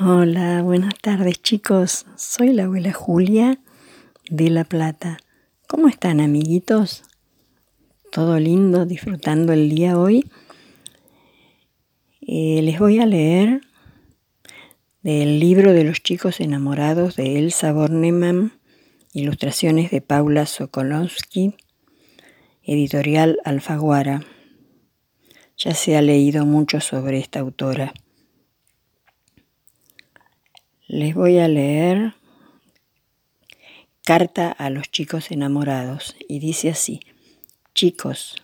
Hola, buenas tardes chicos. Soy la abuela Julia de La Plata. ¿Cómo están amiguitos? ¿Todo lindo? ¿Disfrutando el día hoy? Eh, les voy a leer del libro de los chicos enamorados de Elsa Bornemann, ilustraciones de Paula Sokolowski, editorial Alfaguara. Ya se ha leído mucho sobre esta autora. Les voy a leer Carta a los chicos enamorados y dice así, chicos,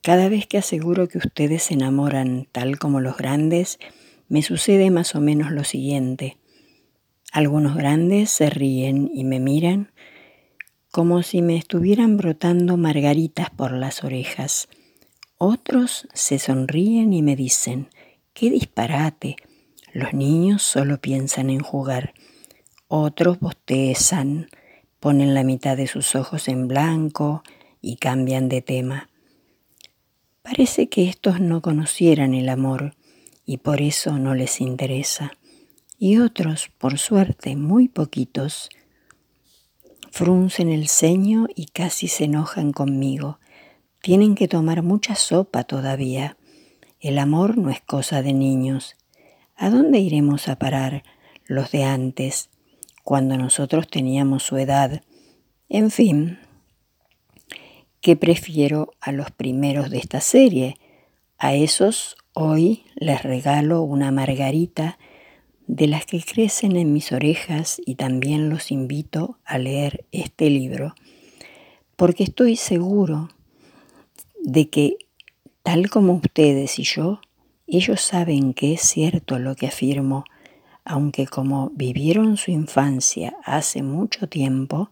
cada vez que aseguro que ustedes se enamoran tal como los grandes, me sucede más o menos lo siguiente. Algunos grandes se ríen y me miran como si me estuvieran brotando margaritas por las orejas. Otros se sonríen y me dicen, qué disparate, los niños solo piensan en jugar. Otros bostezan, ponen la mitad de sus ojos en blanco y cambian de tema. Parece que estos no conocieran el amor y por eso no les interesa. Y otros, por suerte, muy poquitos, fruncen el ceño y casi se enojan conmigo. Tienen que tomar mucha sopa todavía. El amor no es cosa de niños. ¿A dónde iremos a parar los de antes, cuando nosotros teníamos su edad? En fin, que prefiero a los primeros de esta serie. A esos hoy les regalo una margarita de las que crecen en mis orejas y también los invito a leer este libro, porque estoy seguro de que, tal como ustedes y yo, ellos saben que es cierto lo que afirmo, aunque como vivieron su infancia hace mucho tiempo,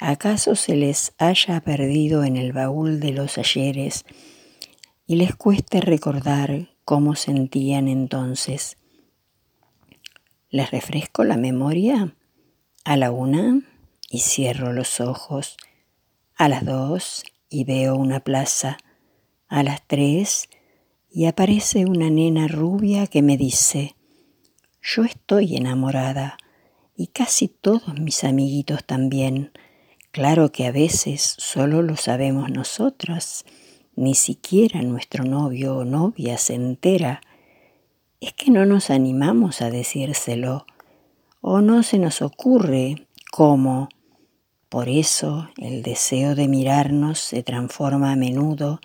acaso se les haya perdido en el baúl de los ayeres y les cueste recordar cómo sentían entonces. Les refresco la memoria a la una y cierro los ojos, a las dos y veo una plaza, a las tres y aparece una nena rubia que me dice, yo estoy enamorada y casi todos mis amiguitos también. Claro que a veces solo lo sabemos nosotras, ni siquiera nuestro novio o novia se entera. Es que no nos animamos a decírselo o no se nos ocurre cómo. Por eso el deseo de mirarnos se transforma a menudo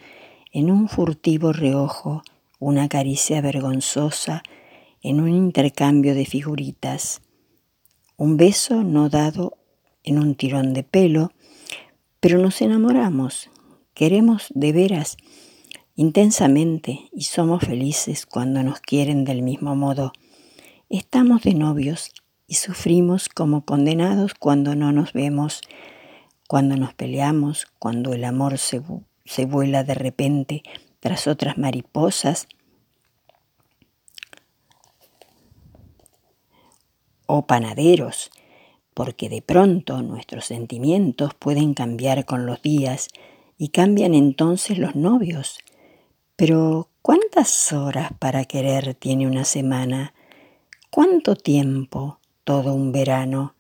en un furtivo reojo, una caricia vergonzosa, en un intercambio de figuritas, un beso no dado en un tirón de pelo, pero nos enamoramos, queremos de veras intensamente y somos felices cuando nos quieren del mismo modo. Estamos de novios y sufrimos como condenados cuando no nos vemos, cuando nos peleamos, cuando el amor se se vuela de repente tras otras mariposas o panaderos, porque de pronto nuestros sentimientos pueden cambiar con los días y cambian entonces los novios. Pero ¿cuántas horas para querer tiene una semana? ¿Cuánto tiempo todo un verano?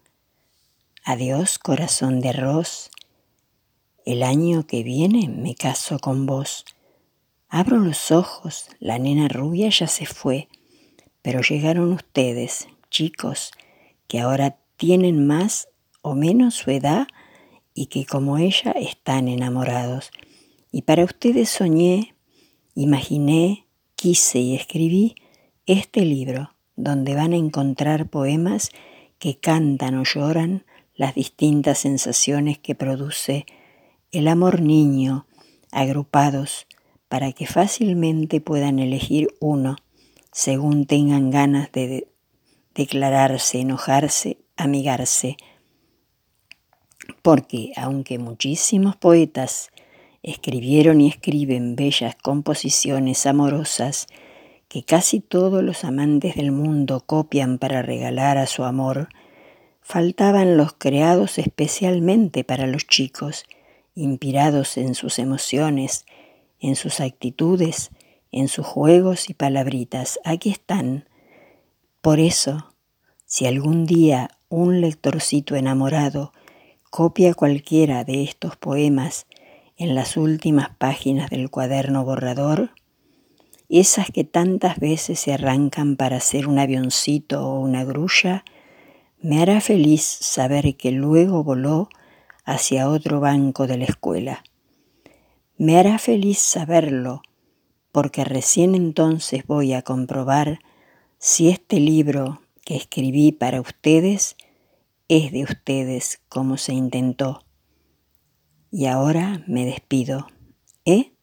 Adiós, corazón de arroz. El año que viene me caso con vos. Abro los ojos, la nena rubia ya se fue, pero llegaron ustedes, chicos, que ahora tienen más o menos su edad y que como ella están enamorados. Y para ustedes soñé, imaginé, quise y escribí este libro, donde van a encontrar poemas que cantan o lloran las distintas sensaciones que produce el amor niño, agrupados para que fácilmente puedan elegir uno según tengan ganas de declararse, enojarse, amigarse. Porque aunque muchísimos poetas escribieron y escriben bellas composiciones amorosas que casi todos los amantes del mundo copian para regalar a su amor, faltaban los creados especialmente para los chicos inspirados en sus emociones, en sus actitudes, en sus juegos y palabritas. Aquí están, Por eso, si algún día un lectorcito enamorado copia cualquiera de estos poemas en las últimas páginas del cuaderno borrador, esas que tantas veces se arrancan para hacer un avioncito o una grulla, me hará feliz saber que luego voló hacia otro banco de la escuela. Me hará feliz saberlo, porque recién entonces voy a comprobar si este libro que escribí para ustedes es de ustedes como se intentó. Y ahora me despido. ¿Eh?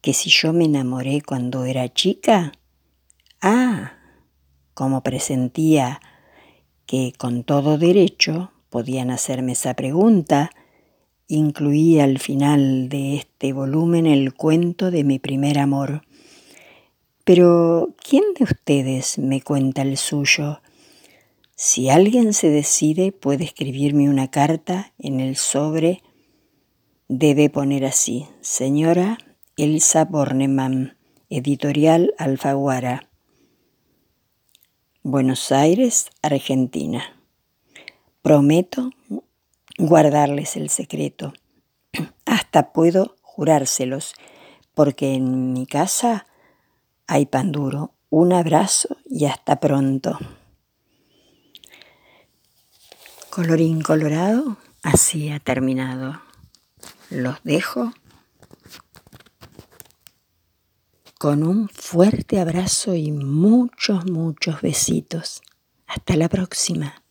¿Que si yo me enamoré cuando era chica? Ah, como presentía que con todo derecho podían hacerme esa pregunta, incluí al final de este volumen el cuento de mi primer amor. Pero, ¿quién de ustedes me cuenta el suyo? Si alguien se decide, puede escribirme una carta en el sobre. Debe poner así, señora Elsa Bornemann, editorial Alfaguara. Buenos Aires, Argentina. Prometo guardarles el secreto. Hasta puedo jurárselos, porque en mi casa hay pan duro. Un abrazo y hasta pronto. Colorín colorado, así ha terminado. Los dejo con un fuerte abrazo y muchos, muchos besitos. Hasta la próxima.